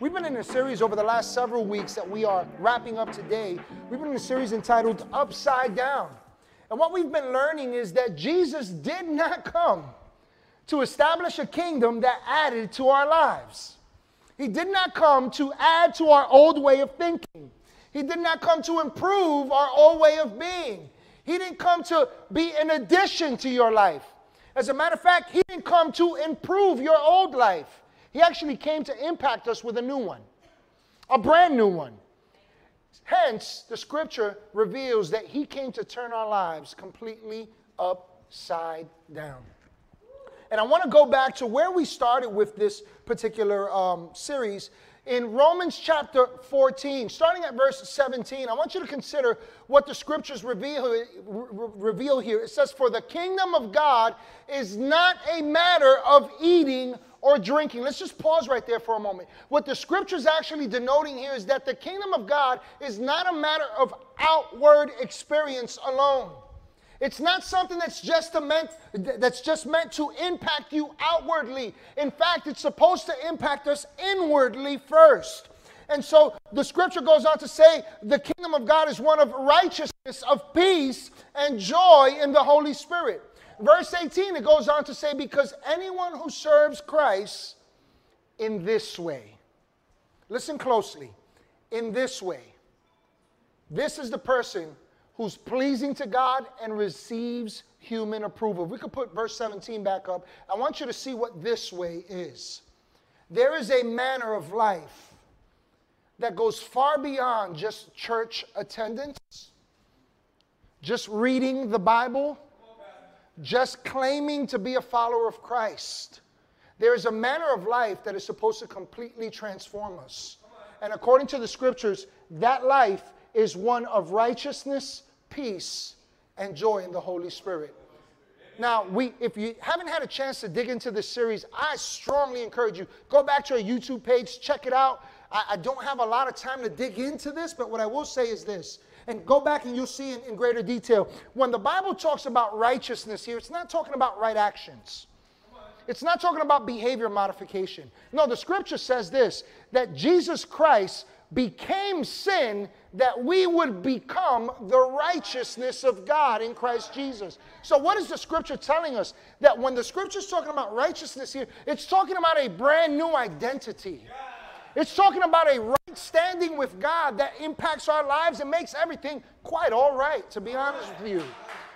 We've been in a series over the last several weeks that we are wrapping up today. We've been in a series entitled Upside Down. And what we've been learning is that Jesus did not come to establish a kingdom that added to our lives. He did not come to add to our old way of thinking. He did not come to improve our old way of being. He didn't come to be an addition to your life. As a matter of fact, He didn't come to improve your old life. He actually came to impact us with a new one, a brand new one. Hence, the scripture reveals that He came to turn our lives completely upside down. And I want to go back to where we started with this particular um, series in Romans chapter 14, starting at verse 17. I want you to consider what the scriptures reveal, reveal here. It says, For the kingdom of God is not a matter of eating or drinking. Let's just pause right there for a moment. What the scripture is actually denoting here is that the kingdom of God is not a matter of outward experience alone. It's not something that's just meant that's just meant to impact you outwardly. In fact, it's supposed to impact us inwardly first. And so the scripture goes on to say the kingdom of God is one of righteousness, of peace, and joy in the Holy Spirit. Verse 18, it goes on to say, because anyone who serves Christ in this way, listen closely, in this way, this is the person who's pleasing to God and receives human approval. If we could put verse 17 back up, I want you to see what this way is. There is a manner of life that goes far beyond just church attendance, just reading the Bible, just claiming to be a follower of Christ. There is a manner of life that is supposed to completely transform us. And according to the scriptures, that life is one of righteousness, peace, and joy in the Holy Spirit. Now, we, if you haven't had a chance to dig into this series, I strongly encourage you go back to our YouTube page, check it out. I, I, don't have a lot of time to dig into this, but what I will say is this, and go back and you'll see in, in greater detail. When the Bible talks about righteousness here, it's not talking about right actions. It's not talking about behavior modification. No, the scripture says this that Jesus Christ became sin that we would become the righteousness of God in Christ Jesus. So, what is the scripture telling us? That when the scripture is talking about righteousness here, it's talking about a brand new identity. It's talking about a right standing with God that impacts our lives and makes everything quite all right, to be honest with you.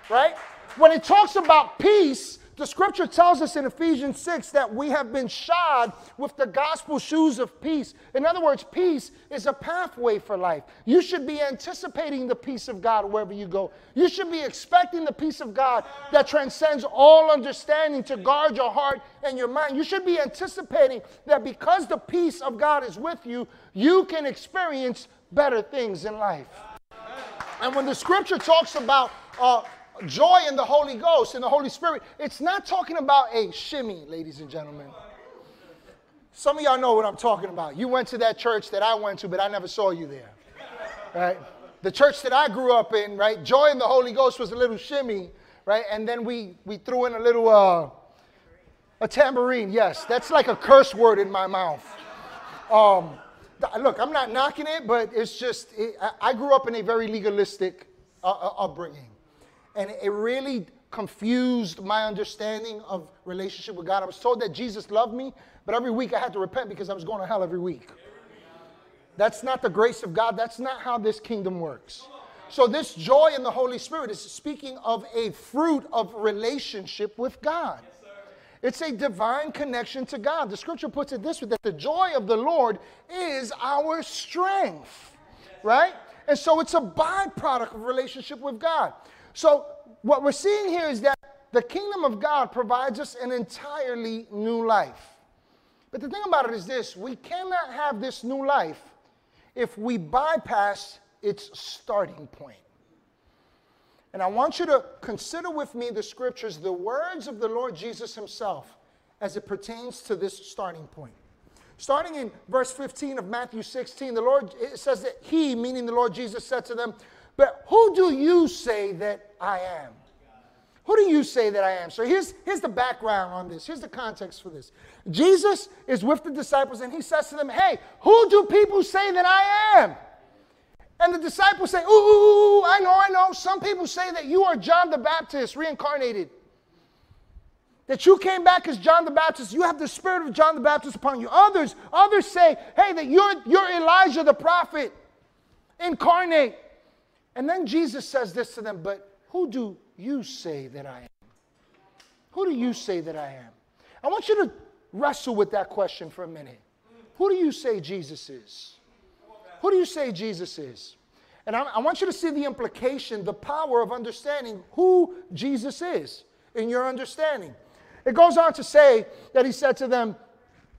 Right? When it talks about peace, the scripture tells us in Ephesians 6 that we have been shod with the gospel shoes of peace. In other words, peace is a pathway for life. You should be anticipating the peace of God wherever you go. You should be expecting the peace of God that transcends all understanding to guard your heart and your mind. You should be anticipating that because the peace of God is with you, you can experience better things in life. And when the scripture talks about uh, joy in the Holy Ghost, in the Holy Spirit, it's not talking about a shimmy, ladies and gentlemen. Some of y'all know what I'm talking about. You went to that church that I went to, but I never saw you there. Right? The church that I grew up in, right? Joy in the Holy Ghost was a little shimmy, right? And then we we threw in a little uh a tambourine. Yes, that's like a curse word in my mouth. Um, look, I'm not knocking it, but it's just it, I grew up in a very legalistic uh, uh upbringing and it really confused my understanding of relationship with God. I was told that Jesus loved me, but every week I had to repent because I was going to hell every week. That's not the grace of God. That's not how this kingdom works. So, this joy in the Holy Spirit is speaking of a fruit of relationship with God. It's a divine connection to God. The scripture puts it this way that the joy of the Lord is our strength, right? And so it's a byproduct of relationship with God. So, what we're seeing here is that the kingdom of God provides us an entirely new life. But the thing about it is this we cannot have this new life if we bypass its starting point. And I want you to consider with me the scriptures, the words of the Lord Jesus himself as it pertains to this starting point. Starting in verse 15 of Matthew 16, the Lord says that he, meaning the Lord Jesus, said to them, but who do you say that I am? Who do you say that I am? So here's, here's the background on this. Here's the context for this. Jesus is with the disciples and he says to them, Hey, who do people say that I am? And the disciples say, Ooh, ooh, ooh, I know, I know. Some people say that you are John the Baptist reincarnated. That you came back as John the Baptist. You have the spirit of John the Baptist upon you. Others, others say, hey, that you're, you're Elijah the prophet incarnate. And then Jesus says this to them, but who do you say that I am? Who do you say that I am? I want you to wrestle with that question for a minute. Who do you say Jesus is? Who do you say Jesus is? And I, I, want you to see the implication, the power of understanding who Jesus is in your understanding. It goes on to say that he said to them,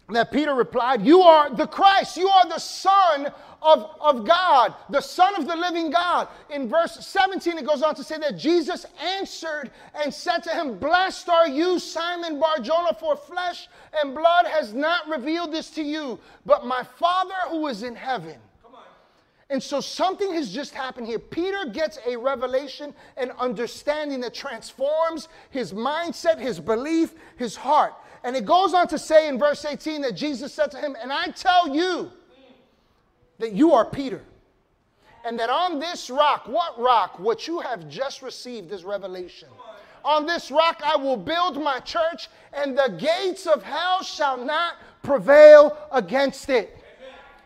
that Peter replied, You are the Christ. You are the Son of, of God, the Son of the living God. In verse 17, it goes on to say that Jesus answered and said to him, Blessed are you, Simon Barjona, for flesh and blood has not revealed this to you, but my Father who is in heaven. And so something has just happened here. Peter gets a revelation and understanding that transforms his mindset, his belief, his heart. And it goes on to say in verse 18 that Jesus said to him, And I tell you that you are Peter. And that on this rock, what rock? What you have just received is revelation. On this rock I will build my church, and the gates of hell shall not prevail against it.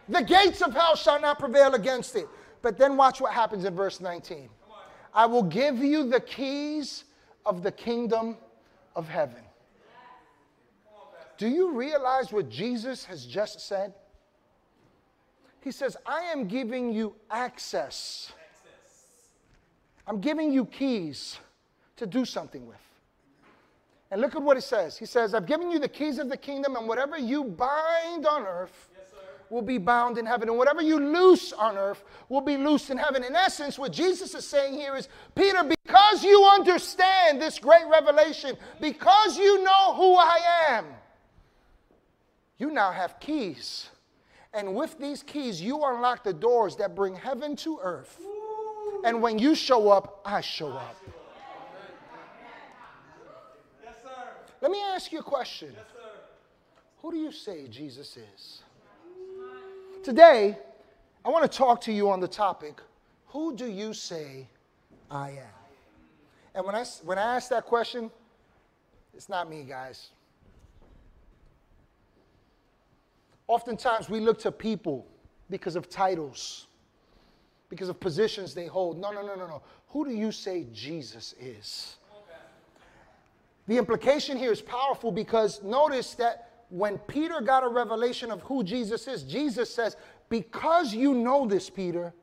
The gates of hell shall not prevail against it. But then watch what happens in verse 19. I will give you the keys of the kingdom of heaven. Do you realize what Jesus has just said? He says, I am giving you access. I'm giving you keys to do something with. And look at what he says. He says, I've given you the keys of the kingdom, and whatever you bind on earth yes, will be bound in heaven, and whatever you loose on earth will be loosed in heaven. In essence, what Jesus is saying here is, Peter, because you understand this great revelation, because you know who I am, you now have keys. And with these keys, you unlock the doors that bring heaven to earth. And when you show up, I show up. Yes, sir. Let me ask you a question. Yes, sir. Who do you say Jesus is? Today, I want to talk to you on the topic Who do you say I am? And when I, when I ask that question, it's not me, guys. Oftentimes we look to people because of titles, because of positions they hold. No, no, no, no, no. Who do you say Jesus is? The implication here is powerful because notice that when Peter got a revelation of who Jesus is, Jesus says, Because you know this, Peter,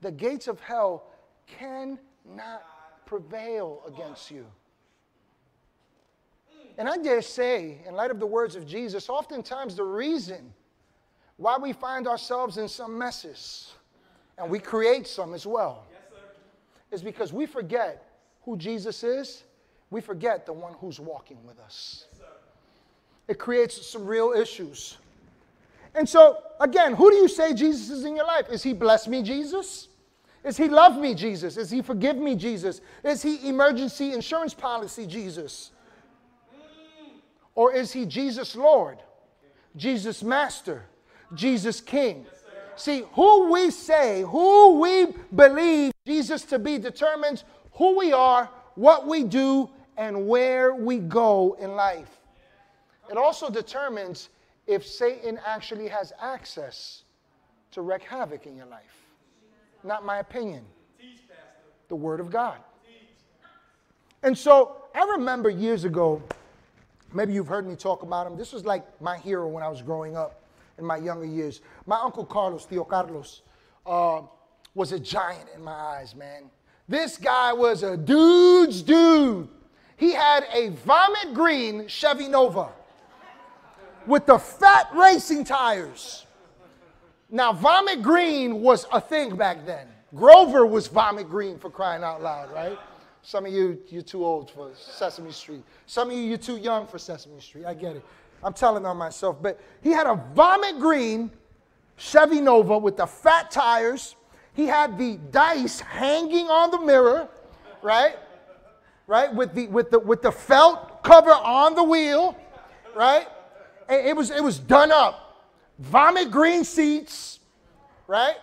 the gates of hell cannot prevail against you. And I dare say, in light of the words of Jesus, oftentimes the reason why we find ourselves in some messes, and we create some as well, yes, is because we forget who Jesus is. We forget the one who's walking with us. Yes, it creates some real issues. And so, again, who do you say Jesus is in your life? Is he bless me, Jesus? Is he love me, Jesus? Is he forgive me, Jesus? Is he emergency insurance policy, Jesus? Mm. Or is he Jesus Lord, Jesus Master, Jesus King. See, who we say, who we believe Jesus to be determines who we are, what we do, and where we go in life. It also determines if Satan actually has access to wreak havoc in your life. Not my opinion. The Word of God. And so I remember years ago, maybe you've heard me talk about him. This was like my hero when I was growing up in my younger years. My uncle Carlos, Tío Carlos, uh, was a giant in my eyes, man. This guy was a dude's dude. He had a vomit green Chevy Nova with the fat racing tires. Now, vomit green was a thing back then. Grover was vomit green for crying out loud, right? Some of you, you're too old for Sesame Street. Some of you, you're too young for Sesame Street. I get it. I'm telling on myself, but he had a vomit green Chevy Nova with the fat tires. He had the dice hanging on the mirror, right? right? With the with the with the felt cover on the wheel, right? And it was it was done up, vomit green seats, right?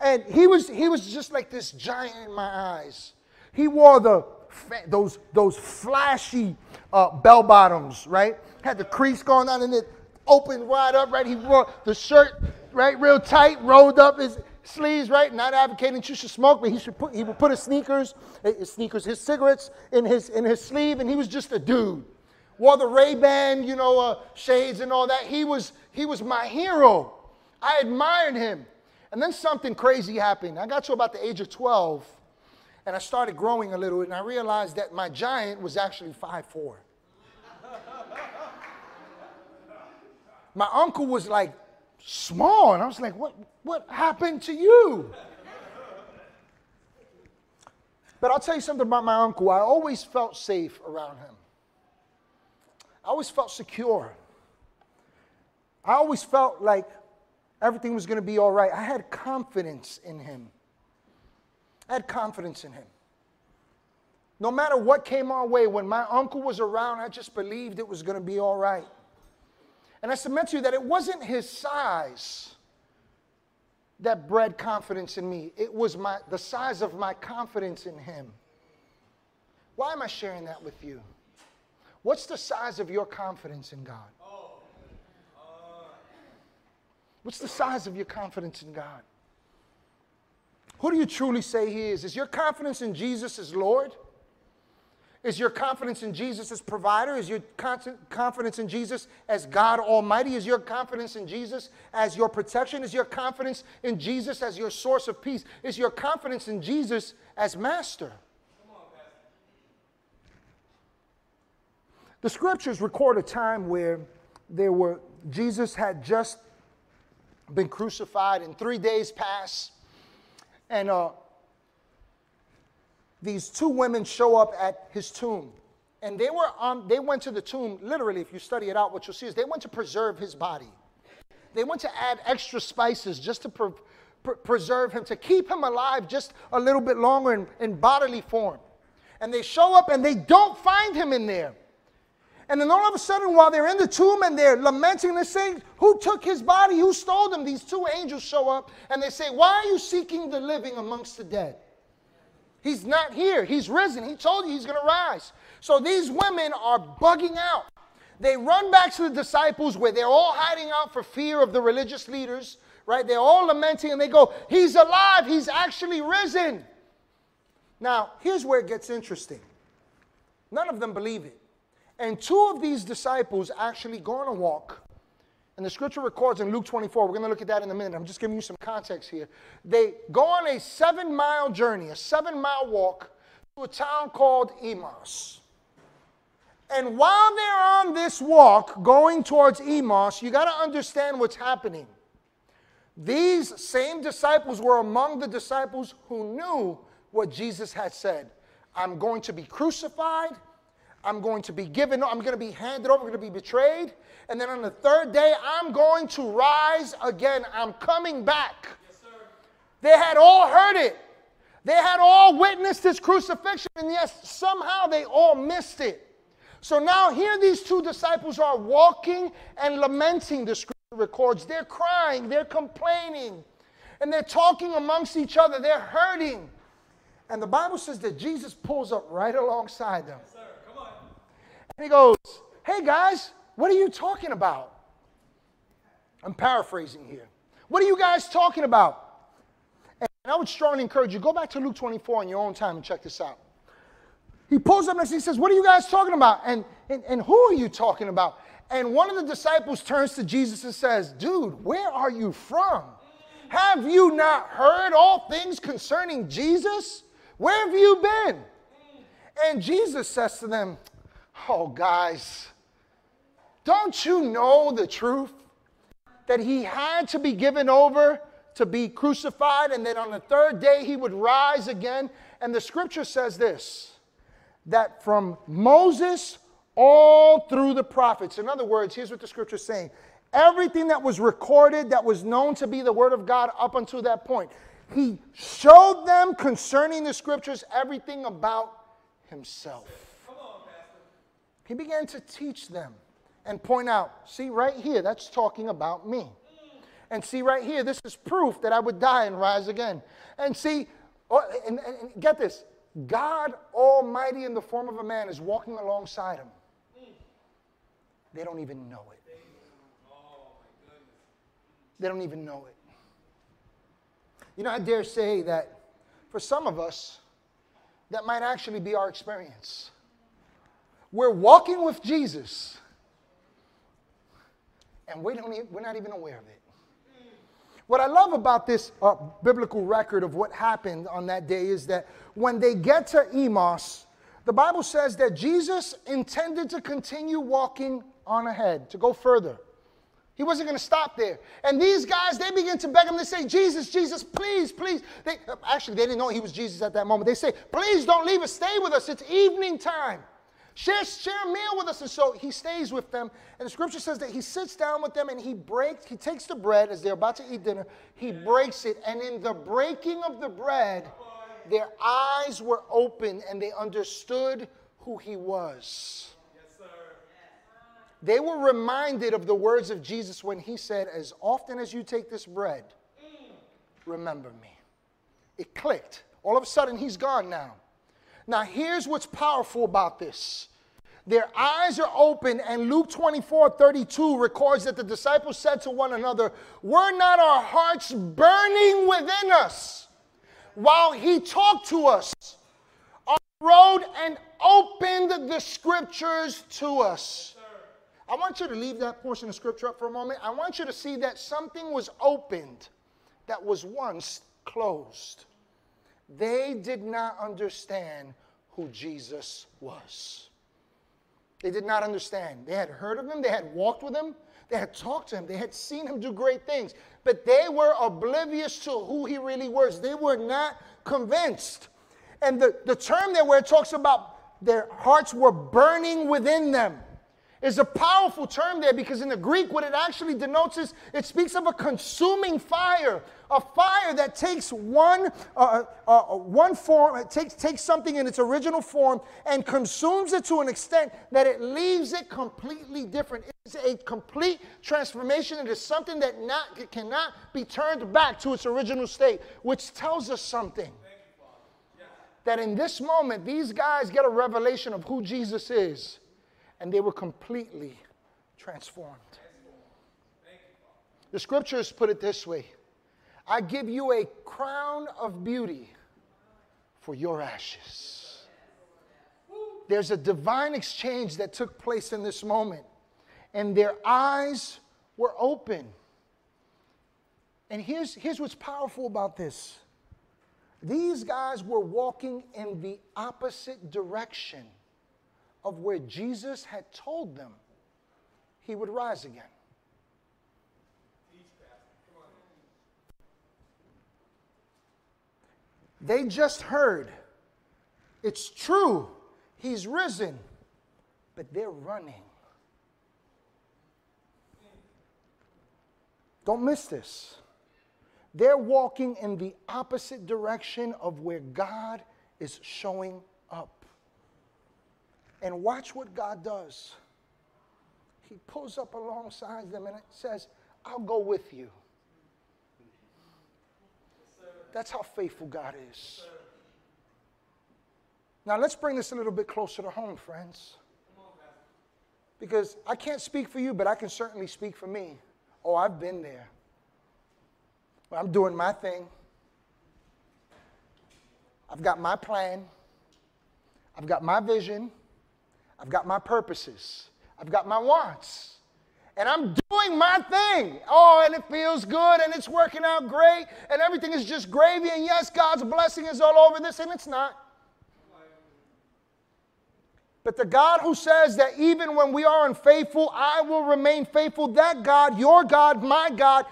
And he was he was just like this giant in my eyes. He wore the those those flashy uh, bell bottoms, right? Had the crease going on in it, open wide up, right? He wore the shirt, right, real tight, rolled up his sleeves, right? Not advocating you should smoke, but he should put he would put his sneakers, his sneakers, his cigarettes in his in his sleeve, and he was just a dude. Wore the Ray Ban, you know, uh, shades and all that. He was he was my hero. I admired him. And then something crazy happened. I got to about the age of 12, and I started growing a little, and I realized that my giant was actually 5'4. My uncle was like small, and I was like, what, what happened to you? But I'll tell you something about my uncle. I always felt safe around him. I always felt secure. I always felt like everything was going to be all right. I had confidence in him. I had confidence in him. No matter what came our way, when my uncle was around, I just believed it was going to be all right. And I submit to you that it wasn't his size that bred confidence in me. It was my, the size of my confidence in him. Why am I sharing that with you? What's the size of your confidence in God? What's the size of your confidence in God? Who do you truly say He is? Is your confidence in Jesus as Lord? Is your confidence in Jesus as provider? Is your confidence in Jesus as God Almighty? Is your confidence in Jesus as your protection? Is your confidence in Jesus as your source of peace? Is your confidence in Jesus as master? The scriptures record a time where there were Jesus had just been crucified, and three days pass, and uh, these two women show up at his tomb. And they were on, they went to the tomb, literally, if you study it out, what you'll see is they went to preserve his body. They went to add extra spices just to pre- pre- preserve him, to keep him alive just a little bit longer in, in bodily form. And they show up and they don't find him in there. And then all of a sudden, while they're in the tomb and they're lamenting, they say, Who took his body? Who stole him? These two angels show up and they say, Why are you seeking the living amongst the dead? He's not here. He's risen. He told you he's going to rise. So these women are bugging out. They run back to the disciples where they're all hiding out for fear of the religious leaders, right? They're all lamenting and they go, He's alive. He's actually risen. Now, here's where it gets interesting. None of them believe it. And two of these disciples actually go on a walk. And the scripture records in Luke 24, we're going to look at that in a minute. I'm just giving you some context here. They go on a seven mile journey, a seven mile walk to a town called Emmaus. And while they're on this walk going towards Emmaus, you got to understand what's happening. These same disciples were among the disciples who knew what Jesus had said I'm going to be crucified I'm going to be given, I'm going to be handed over, I'm going to be betrayed. And then on the third day, I'm going to rise again. I'm coming back. Yes, they had all heard it. They had all witnessed his crucifixion, and yes, somehow they all missed it. So now here these two disciples are walking and lamenting, the scripture records. They're crying, they're complaining, and they're talking amongst each other, they're hurting. And the Bible says that Jesus pulls up right alongside them. Yes, and he goes, Hey guys, what are you talking about? I'm paraphrasing here. What are you guys talking about? And I would strongly encourage you, go back to Luke 24 on your own time and check this out. He pulls up and he says, What are you guys talking about? And, and, and who are you talking about? And one of the disciples turns to Jesus and says, Dude, where are you from? Have you not heard all things concerning Jesus? Where have you been? And Jesus says to them, Oh, guys, don't you know the truth? That he had to be given over to be crucified, and that on the third day he would rise again. And the scripture says this that from Moses all through the prophets, in other words, here's what the scripture is saying everything that was recorded that was known to be the word of God up until that point, he showed them concerning the scriptures everything about himself. He began to teach them and point out see, right here, that's talking about me. And see, right here, this is proof that I would die and rise again. And see, oh, and, and, and get this God Almighty in the form of a man is walking alongside him. They don't even know it. They don't even know it. You know, I dare say that for some of us, that might actually be our experience. We're walking with Jesus, and we don't even, we're not even aware of it. What I love about this uh, biblical record of what happened on that day is that when they get to Emmaus, the Bible says that Jesus intended to continue walking on ahead, to go further. He wasn't going to stop there. And these guys, they begin to beg him. They say, Jesus, Jesus, please, please. They, actually, they didn't know he was Jesus at that moment. They say, please don't leave us. Stay with us. It's evening time. Share, share a meal with us. And so he stays with them. And the scripture says that he sits down with them and he breaks, he takes the bread as they're about to eat dinner. He breaks it. And in the breaking of the bread, their eyes were open and they understood who he was they were reminded of the words of Jesus when he said, As often as you take this bread, remember me. It clicked. All of a sudden, he's gone now. Now, here's what's powerful about this. Their eyes are open, and Luke 24 32 records that the disciples said to one another, Were not our hearts burning within us while he talked to us on the road and opened the scriptures to us? I want you to leave that portion of scripture up for a moment. I want you to see that something was opened that was once closed. They did not understand who Jesus was. They did not understand. They had heard of him, they had walked with him, they had talked to him, they had seen him do great things, but they were oblivious to who he really was. They were not convinced. And the, the term there where it talks about their hearts were burning within them is a powerful term there because in the Greek, what it actually denotes is it speaks of a consuming fire, a fire that takes one, uh, uh, uh, one form, takes, takes something in its original form and consumes it to an extent that it leaves it completely different. It's a complete transformation. It is something that not, cannot be turned back to its original state, which tells us something. That in this moment, these guys get a revelation of who Jesus is and they were completely transformed. The scriptures put it this way I give you a crown of beauty for your ashes. There's a divine exchange that took place in this moment, and their eyes were open. And here's, here's what's powerful about this these guys were walking in the opposite direction of where Jesus had told them he would rise again. They just heard, it's true, he's risen, but they're running. Don't miss this. They're walking in the opposite direction of where God is showing. And watch what God does. He pulls up alongside them and says, I'll go with you. That's how faithful God is. Now, let's bring this a little bit closer to home, friends. Because I can't speak for you, but I can certainly speak for me. Oh, I've been there. I'm doing my thing. I've got my plan. I've got my vision. I've got my purposes, I've got my wants. And I'm doing my thing. Oh, and it feels good and it's working out great and everything is just gravy. And yes, God's blessing is all over this, and it's not. But the God who says that even when we are unfaithful, I will remain faithful, that God, your God, my God,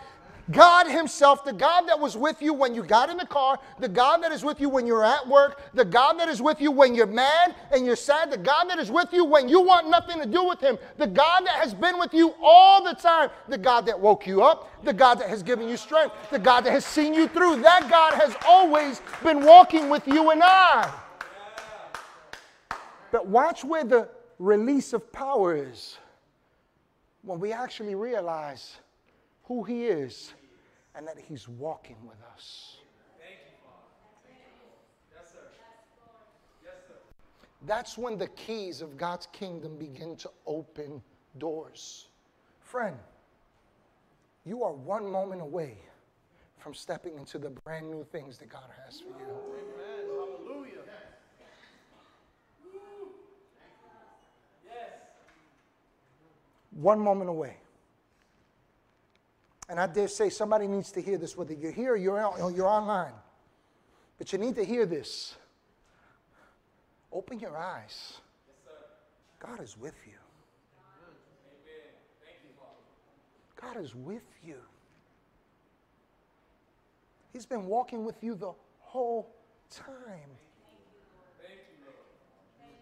God Himself, the God that was with you when you got in the car, the God that is with you when you're at work, the God that is with you when you're mad and you're sad, the God that is with you when you want nothing to do with Him, the God that has been with you all the time, the God that woke you up, the God that has given you strength, the God that has seen you through. That God has always been walking with you and I. But watch where the release of power is when we actually realize who He is and that He's walking with us. thank you for That's when the keys of God's kingdom begin to open doors. Friend, you are one moment away from stepping into the brand new things that God has for you. Amen. Hallelujah. Yes. One moment away. And I dare say somebody needs to hear this, whether you're here or you're, you're online. But you need to hear this. Open your eyes. God is with you. God is with you. He's been walking with you the whole time.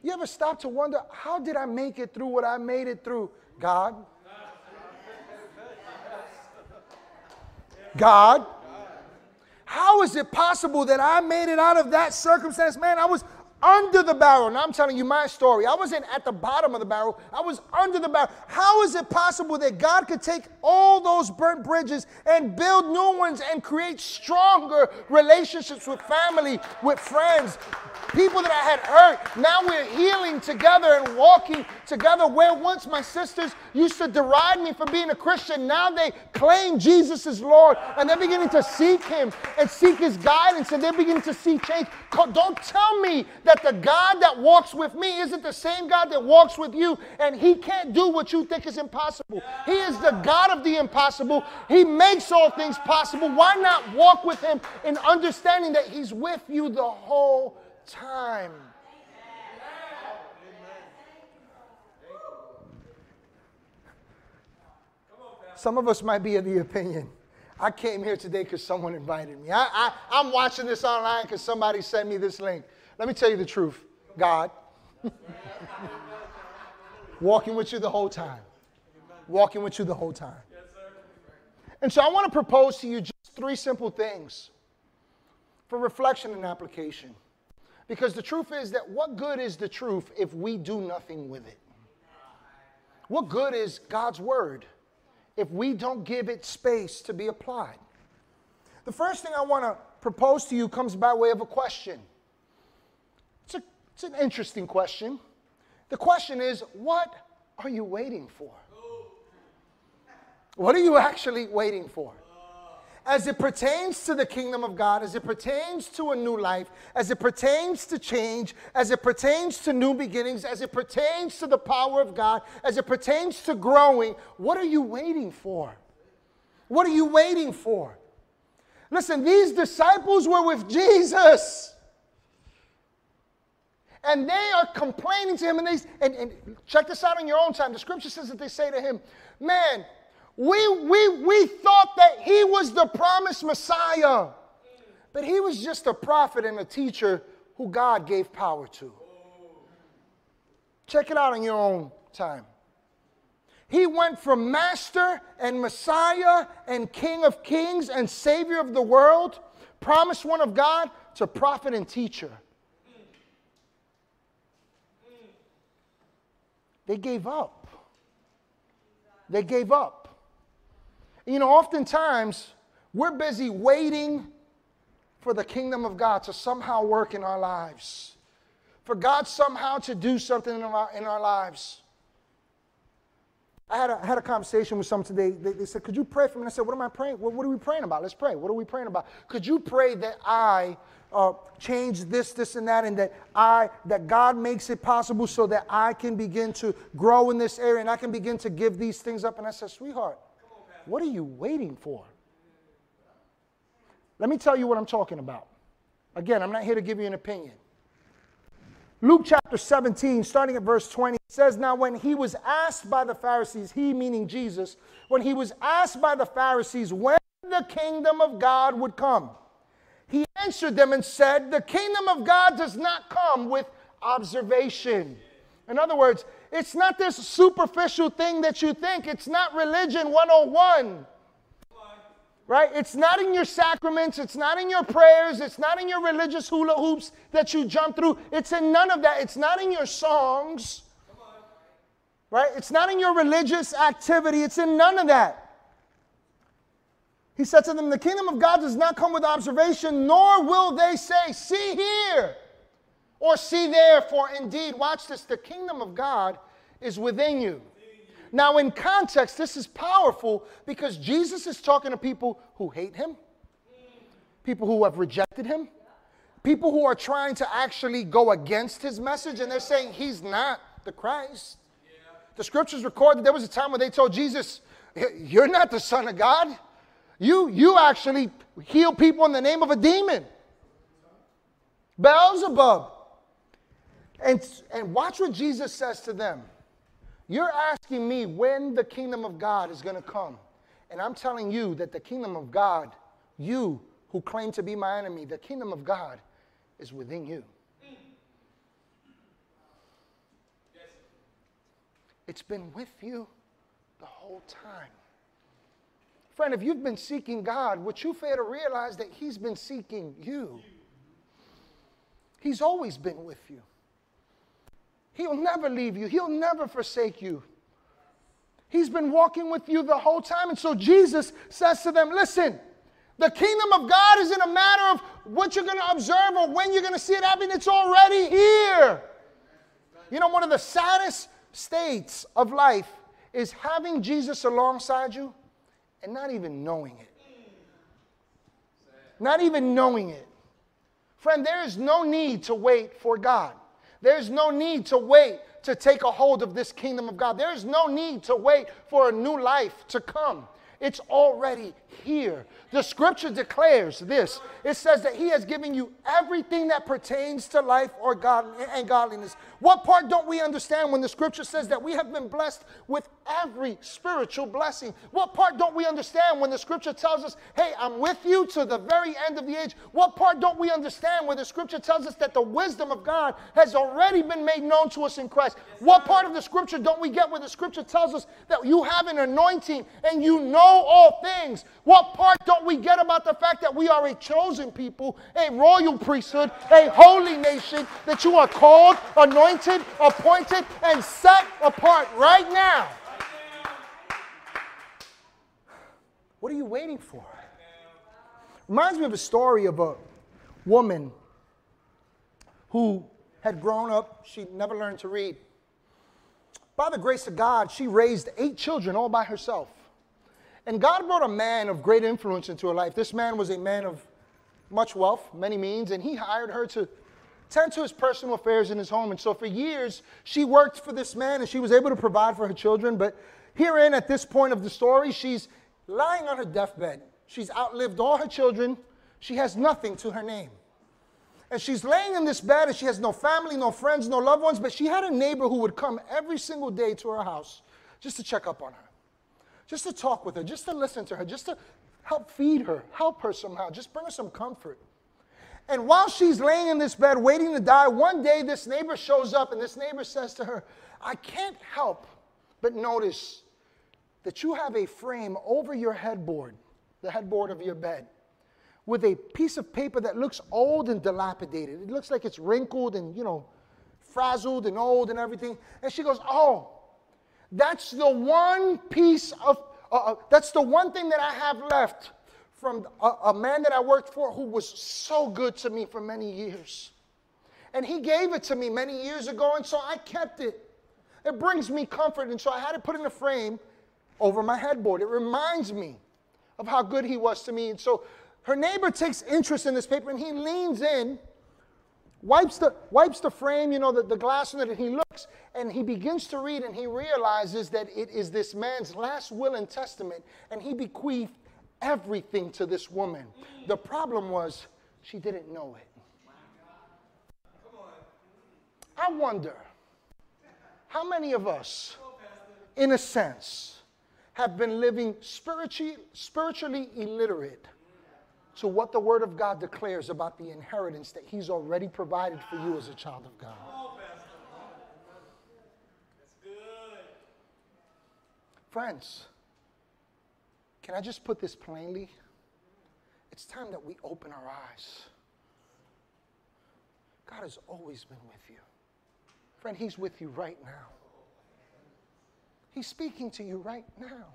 You ever stop to wonder, how did I make it through what I made it through? God. God. How is it possible that I made it out of that circumstance? Man, I was under the barrel. Now I'm telling you my story. I wasn't at the bottom of the barrel, I was under the barrel. How is it possible that God could take all those burnt bridges and build new ones and create stronger relationships with family, with friends, people that I had hurt. Now we're healing together and walking together. Where once my sisters used to deride me for being a Christian, now they claim Jesus as Lord and they're beginning to seek Him and seek His guidance and they're beginning to see change. Don't tell me that the God that walks with me isn't the same God that walks with you and He can't do what you think is impossible. He is the God of the impossible. He makes all things possible. Why not walk with Him in understanding that He's with you the whole time. Some of us might be of the opinion. I came here today because someone invited me. I, I, I'm watching this online because somebody sent me this link. Let me tell you the truth God. Walking with you the whole time. Walking with you the whole time. And so I want to propose to you just three simple things for reflection and application. Because the truth is that what good is the truth if we do nothing with it? What good is God's word if we don't give it space to be applied? The first thing I want to propose to you comes by way of a question. It's, a, it's an interesting question. The question is, what are you waiting for? What are you actually waiting for? As it pertains to the kingdom of God, as it pertains to a new life, as it pertains to change, as it pertains to new beginnings, as it pertains to the power of God, as it pertains to growing, what are you waiting for? What are you waiting for? Listen, these disciples were with Jesus. And they are complaining to him, and, they, and, and check this out in your own time. The scripture says that they say to him, Man, we, we, we thought that he was the promised Messiah, but he was just a prophet and a teacher who God gave power to. Check it out in your own time. He went from master and Messiah and King of kings and Savior of the world, promised one of God, to prophet and teacher. They gave up. They gave up. You know, oftentimes we're busy waiting for the kingdom of God to somehow work in our lives, for God somehow to do something in our, in our lives. I had, a, I had a conversation with someone today. They, they, said, Could you pray for me? And I said, What am I praying? What, what, are we praying about? Let's pray. What are we praying about? Could you pray that I uh, change this, this, and that, and that I, that God makes it possible so that I can begin to grow in this area and I can begin to give these things up? And I said, Sweetheart, what are you waiting for? Let me tell you what I'm talking about. Again, I'm not here to give you an opinion. Luke chapter 17, starting at verse 20, says, Now when he was asked by the Pharisees, he meaning Jesus, when he was asked by the Pharisees when the kingdom of God would come, he answered them and said, The kingdom of God does not come with observation. In other words, it's not this superficial thing that you think. It's not religion 101. Right? It's not in your sacraments, it's not in your prayers, it's not in your religious hula hoops that you jump through. It's in none of that. It's not in your songs. Right? It's not in your religious activity, it's in none of that. He said to them, The kingdom of God does not come with observation, nor will they say, See here or see there, for indeed, watch this, the kingdom of God is within you. Now, in context, this is powerful because Jesus is talking to people who hate him, people who have rejected him, people who are trying to actually go against his message, and they're saying he's not the Christ. The scriptures record that there was a time when they told Jesus, You're not the Son of God. You, you actually heal people in the name of a demon. Beelzebub. And, and watch what Jesus says to them. You're asking me when the kingdom of God is going to come. And I'm telling you that the kingdom of God, you who claim to be my enemy, the kingdom of God is within you. It's been with you the whole time. Friend, if you've been seeking God, would you fail to realize that He's been seeking you? He's always been with you. He'll never leave you, He'll never forsake you. He's been walking with you the whole time. And so Jesus says to them, Listen, the kingdom of God isn't a matter of what you're going to observe or when you're going to see it happen, it's already here. You know, one of the saddest states of life is having Jesus alongside you and not even knowing it. Not even knowing it. Friend, there is no need to wait for God. There's no need to wait to take a hold of this kingdom of God. There's no need to wait for a new life to come. It's already here. The scripture declares this it says that He has given you everything that pertains to life or God and godliness. What part don't we understand when the scripture says that we have been blessed with every spiritual blessing? What part don't we understand when the scripture tells us, hey, I'm with you to the very end of the age? What part don't we understand when the scripture tells us that the wisdom of God has already been made known to us in Christ? What part of the scripture don't we get where the scripture tells us that you have an anointing and you know all things? What part don't we get about the fact that we are a chosen people, a royal priesthood, a holy nation, that you are called, anointed, appointed, and set apart right now? What are you waiting for? Reminds me of a story of a woman who had grown up, she never learned to read. By the grace of God, she raised eight children all by herself. And God brought a man of great influence into her life. This man was a man of much wealth, many means, and he hired her to tend to his personal affairs in his home. And so for years, she worked for this man and she was able to provide for her children. But herein, at this point of the story, she's lying on her deathbed. She's outlived all her children. She has nothing to her name. And she's laying in this bed and she has no family, no friends, no loved ones, but she had a neighbor who would come every single day to her house just to check up on her just to talk with her, just to listen to her, just to help feed her, help her somehow, just bring her some comfort. And while she's laying in this bed waiting to die, one day this neighbor shows up and this neighbor says to her, I can't help but notice that you have a frame over your headboard, the headboard of your bed, with a piece of paper that looks old and dilapidated. It looks like it's wrinkled and, you know, frazzled and old and everything. And she goes, Oh, that's the one piece of, uh, uh, that's the one thing that I have left from a, a man that I worked for who was so good to me for many years. And he gave it to me many years ago, and so I kept it. It brings me comfort, and so I had it put in a frame over my headboard. It reminds me of how good he was to me. And so her neighbor takes interest in this paper, and he leans in wipes the, wipes the frame, you know, the, the glass on it, and he looks and he begins to read and he realizes that it is this man's last will and testament, and he bequeathed everything to this woman. The problem was she didn't know it. I wonder how many of us, in a sense, have been living spiritually, spiritually illiterate to what the Word of God declares about the inheritance that He's already provided for you as a child of God. Friends, can I just put this plainly? it's time that we open our eyes. God has always been with you. Friend, He's with you right now. He's speaking to you right now.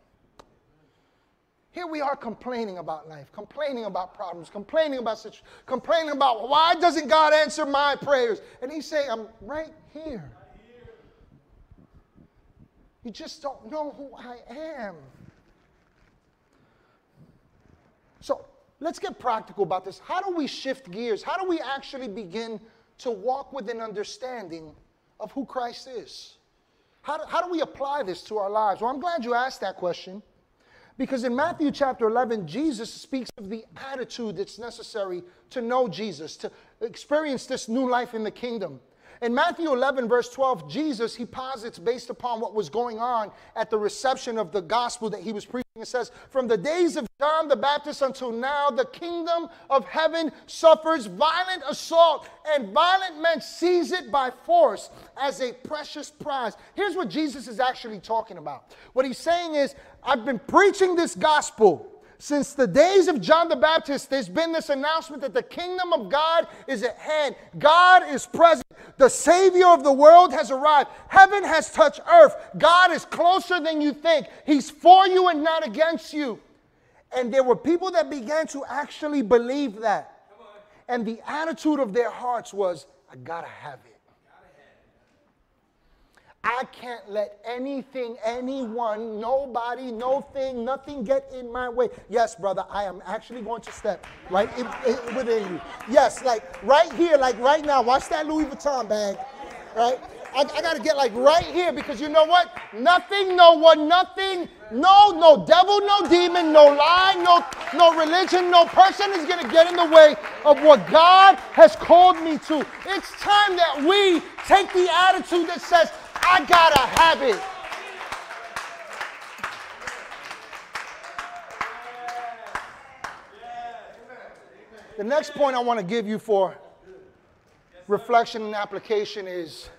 Here we are complaining about life, complaining about problems, complaining about situations, complaining about why doesn't God answer my prayers? And He's saying, I'm right here. You just don't know who I am. So let's get practical about this. How do we shift gears? How do we actually begin to walk with an understanding of who Christ is? How do, how do we apply this to our lives? Well, I'm glad you asked that question because in Matthew chapter 11, Jesus speaks of the attitude that's necessary to know Jesus, to experience this new life in the kingdom. In Matthew 11, verse 12, Jesus, he posits based upon what was going on at the reception of the gospel that he was preaching. It says, From the days of John the Baptist until now, the kingdom of heaven suffers violent assault, and violent men seize it by force as a precious prize. Here's what Jesus is actually talking about. What he's saying is, I've been preaching this gospel since the days of John the Baptist, there's been this announcement that the kingdom of God is at hand. God is present. The Savior of the world has arrived. Heaven has touched earth. God is closer than you think. He's for you and not against you. And there were people that began to actually believe that. And the attitude of their hearts was, I gotta have it. I can't let anything, anyone, nobody, no thing, nothing get in my way. Yes, brother, I am actually going to step right in, in, within you. Yes, like right here, like right now. Watch that Louis Vuitton bag, right? I, I got to get like right here because you know what? Nothing, no one, nothing, no, no devil, no demon, no lie, no, no religion, no person is going to get in the way of what God has called me to. It's time that we take the attitude that says, I got a habit. The next point I want to give you for reflection and application is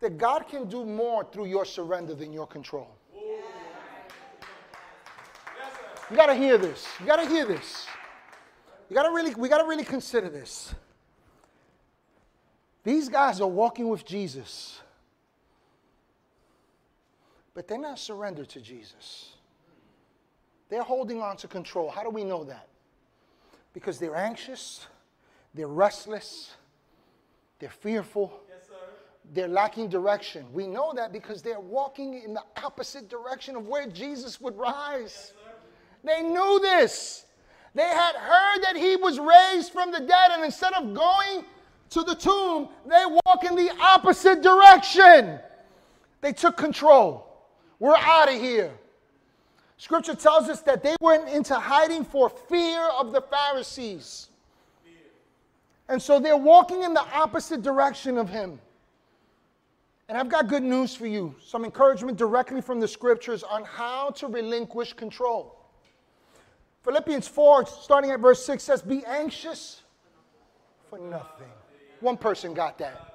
that God can do more through your surrender than your control. You got to hear this. You got to hear this. You got to really we got to really consider this. These guys are walking with Jesus but they're not surrendered to Jesus. They're holding on to control. How do we know that? Because they're anxious, they're restless, they're fearful, yes, they're lacking direction. We know that because they're walking in the opposite direction of where Jesus would rise. Yes, they knew this. They had heard that he was raised from the dead, and instead of going to the tomb, they walk in the opposite direction. They took control. We're out of here. Scripture tells us that they went into hiding for fear of the Pharisees. And so they're walking in the opposite direction of him. And I've got good news for you some encouragement directly from the scriptures on how to relinquish control. Philippians 4, starting at verse 6, says, Be anxious for nothing. One person got that.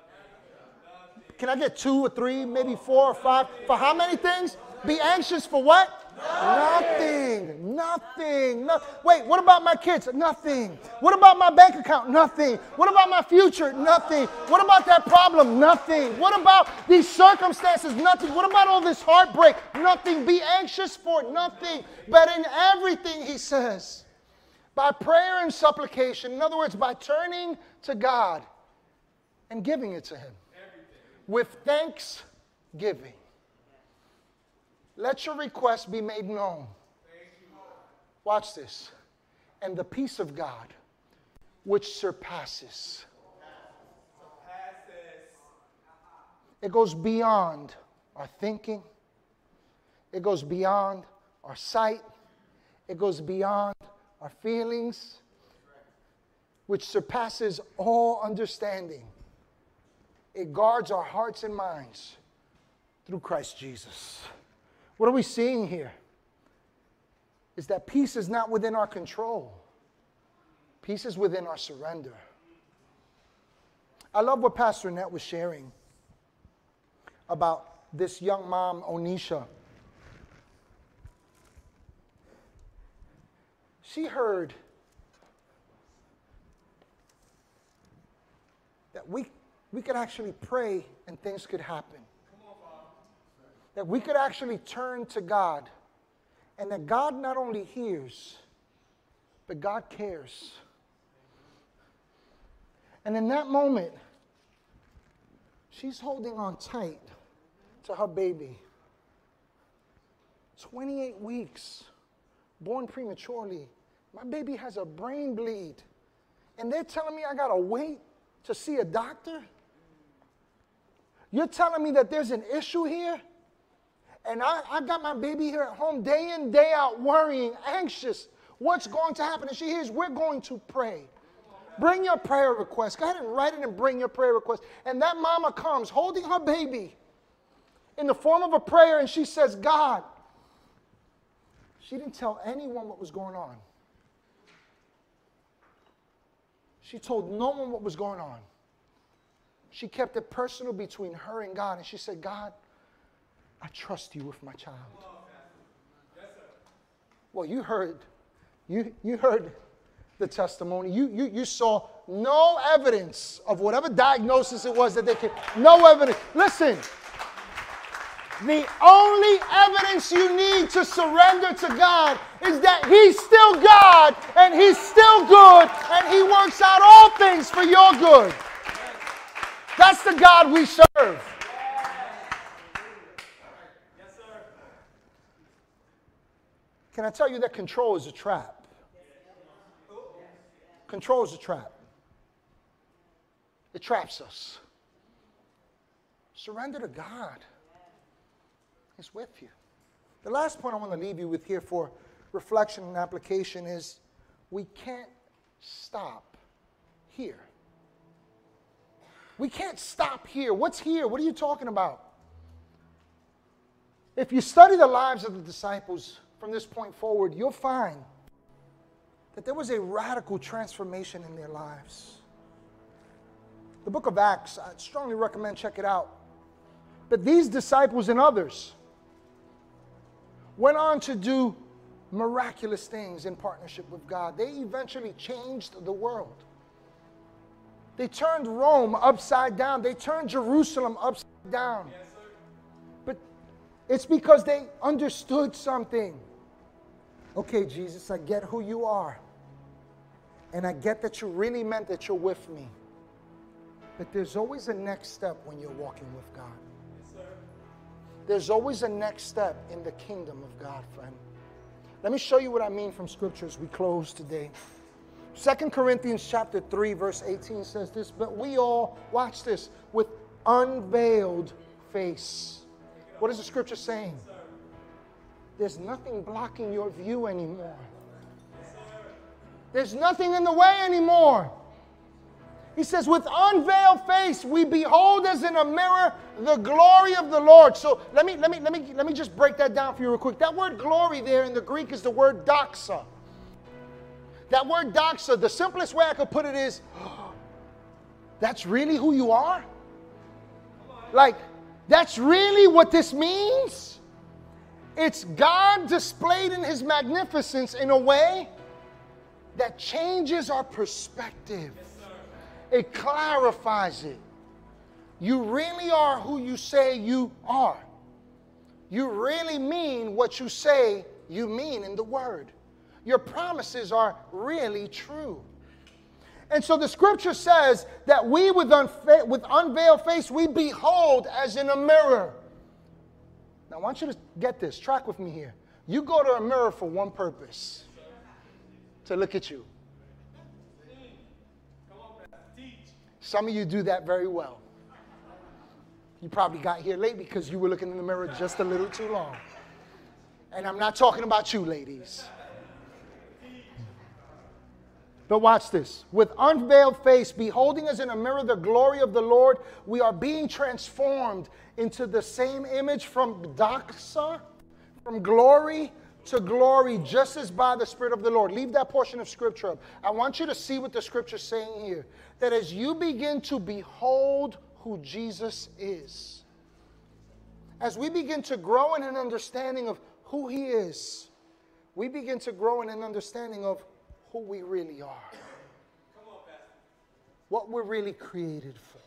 Can I get two or three, maybe four or five? For how many things? Be anxious for what? Nothing. Nothing. No, wait, what about my kids? Nothing. What about my bank account? Nothing. What about my future? Nothing. What about that problem? Nothing. What about these circumstances? Nothing. What about all this heartbreak? Nothing. Be anxious for nothing. But in everything, he says, by prayer and supplication, in other words, by turning to God and giving it to Him with thanksgiving. Let your request be made known. Watch this. And the peace of God, which surpasses, it goes beyond our thinking, it goes beyond our sight, it goes beyond our feelings, which surpasses all understanding it guards our hearts and minds through Christ Jesus. What are we seeing here? Is that peace is not within our control, peace is within our surrender. I love what Pastor Annette was sharing about this young mom, Onisha. She heard that we we could actually pray and things could happen. That we could actually turn to God and that God not only hears, but God cares. And in that moment, she's holding on tight to her baby. 28 weeks, born prematurely. My baby has a brain bleed. And they're telling me I gotta wait to see a doctor? You're telling me that there's an issue here? And I, I got my baby here at home day in, day out, worrying, anxious. What's going to happen? And she hears, We're going to pray. Bring your prayer request. Go ahead and write it and bring your prayer request. And that mama comes holding her baby in the form of a prayer and she says, God, she didn't tell anyone what was going on. She told no one what was going on. She kept it personal between her and God. And she said, God, I trust you with my child. Well, you heard, you, you heard the testimony. You, you, you saw no evidence of whatever diagnosis it was that they could, no evidence. Listen, the only evidence you need to surrender to God is that He's still God and He's still good and He works out all things for your good. That's the God we serve. Can I tell you that control is a trap? Control is a trap. It traps us. Surrender to God. He's with you. The last point I want to leave you with here for reflection and application is we can't stop here. We can't stop here. What's here? What are you talking about? If you study the lives of the disciples from this point forward, you'll find that there was a radical transformation in their lives. The book of Acts, I strongly recommend check it out. But these disciples and others went on to do miraculous things in partnership with God. They eventually changed the world. They turned Rome upside down, they turned Jerusalem upside down. Yes, but it's because they understood something. Okay, Jesus, I get who you are. And I get that you really meant that you're with me. But there's always a next step when you're walking with God. There's always a next step in the kingdom of God, friend. Let me show you what I mean from scripture as we close today. Second Corinthians chapter 3 verse 18 says this, but we all watch this with unveiled face. What is the scripture saying? There's nothing blocking your view anymore. There's nothing in the way anymore. He says, with unveiled face, we behold as in a mirror the glory of the Lord. So let me, let me, let me, let me just break that down for you real quick. That word glory there in the Greek is the word doxa. That word doxa, the simplest way I could put it is, that's really who you are? Like, that's really what this means? It's God displayed in his magnificence in a way that changes our perspective it clarifies it. You really are who you say you are. You really mean what you say you mean in the word. Your promises are really true. And so the scripture says that we, with, unfa- with unveiled face, we behold as in a mirror. Now, I want you to get this. Track with me here. You go to a mirror for one purpose to look at you. Some of you do that very well. You probably got here late because you were looking in the mirror just a little too long. And I'm not talking about you, ladies. But watch this. With unveiled face, beholding as in a mirror the glory of the Lord, we are being transformed into the same image from doxa, from glory to glory, just as by the Spirit of the Lord. Leave that portion of Scripture up. I want you to see what the Scripture is saying here that as you begin to behold who Jesus is, as we begin to grow in an understanding of who He is, we begin to grow in an understanding of who we really are. what we're really created for,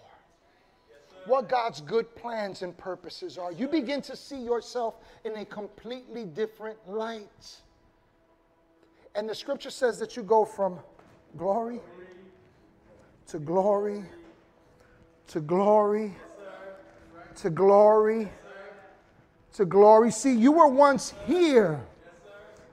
what God's good plans and purposes are. You begin to see yourself in a completely different light. And the scripture says that you go from glory to glory to glory to glory to glory. See, you were once here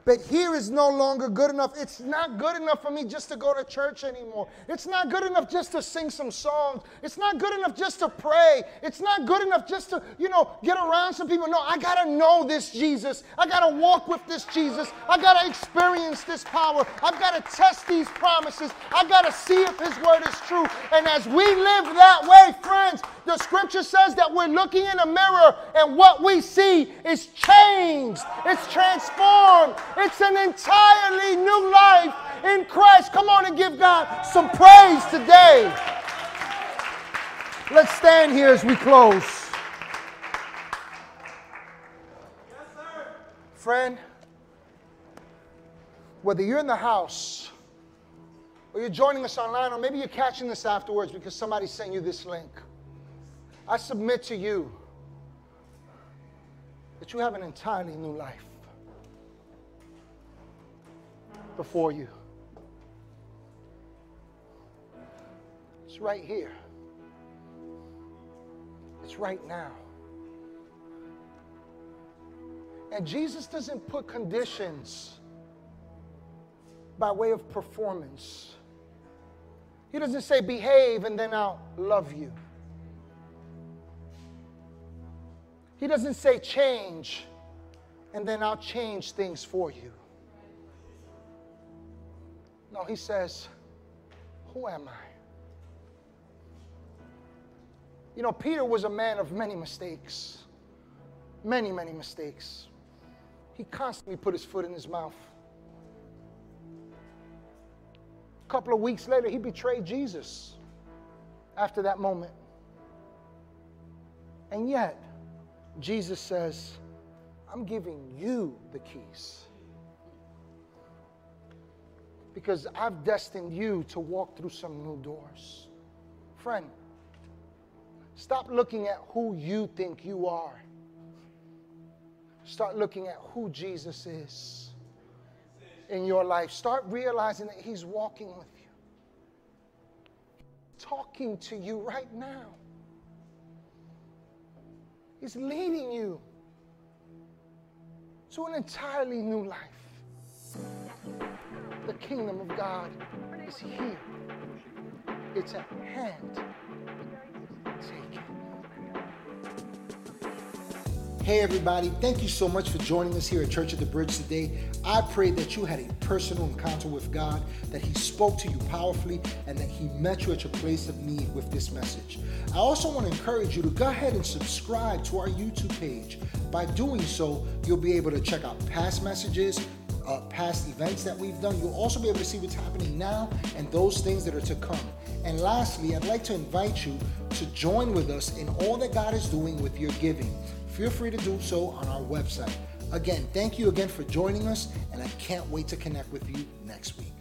but here is no longer good enough. It's not good enough for me just to go to church anymore. It's not good enough just to sing some songs. It's not good enough just to pray. It's not good enough just to, you know, get around some people. No, I got to know this Jesus. I got to walk with this Jesus. I got to experience this power. I've got to test these promises. I got to see if his word is true. And as we live that way, friends, the scripture says that we're looking in a mirror and what we see is changed. It's transformed. It's an entirely new life in Christ. Come on and give God some praise today. Let's stand here as we close. Yes, sir. Friend, whether you're in the house or you're joining us online, or maybe you're catching this afterwards because somebody sent you this link, I submit to you that you have an entirely new life. Before you. It's right here. It's right now. And Jesus doesn't put conditions by way of performance. He doesn't say, behave and then I'll love you. He doesn't say, change and then I'll change things for you. No, he says, Who am I? You know, Peter was a man of many mistakes. Many, many mistakes. He constantly put his foot in his mouth. A couple of weeks later, he betrayed Jesus after that moment. And yet, Jesus says, I'm giving you the keys because I've destined you to walk through some new doors. Friend, stop looking at who you think you are. Start looking at who Jesus is in your life. Start realizing that He's walking with you, talking to you right now. He's leading you to an entirely new life. The kingdom of God is here. It's at hand. Take it. Hey, everybody. Thank you so much for joining us here at Church of the Bridge today. I pray that you had a personal encounter with God, that He spoke to you powerfully, and that He met you at your place of need with this message. I also want to encourage you to go ahead and subscribe to our YouTube page. By doing so, you'll be able to check out past messages, uh, past events that we've done. You'll also be able to see what's happening now and those things that are to come. And lastly, I'd like to invite you to join with us in all that God is doing with your giving. Feel free to do so on our website. Again, thank you again for joining us, and I can't wait to connect with you next week.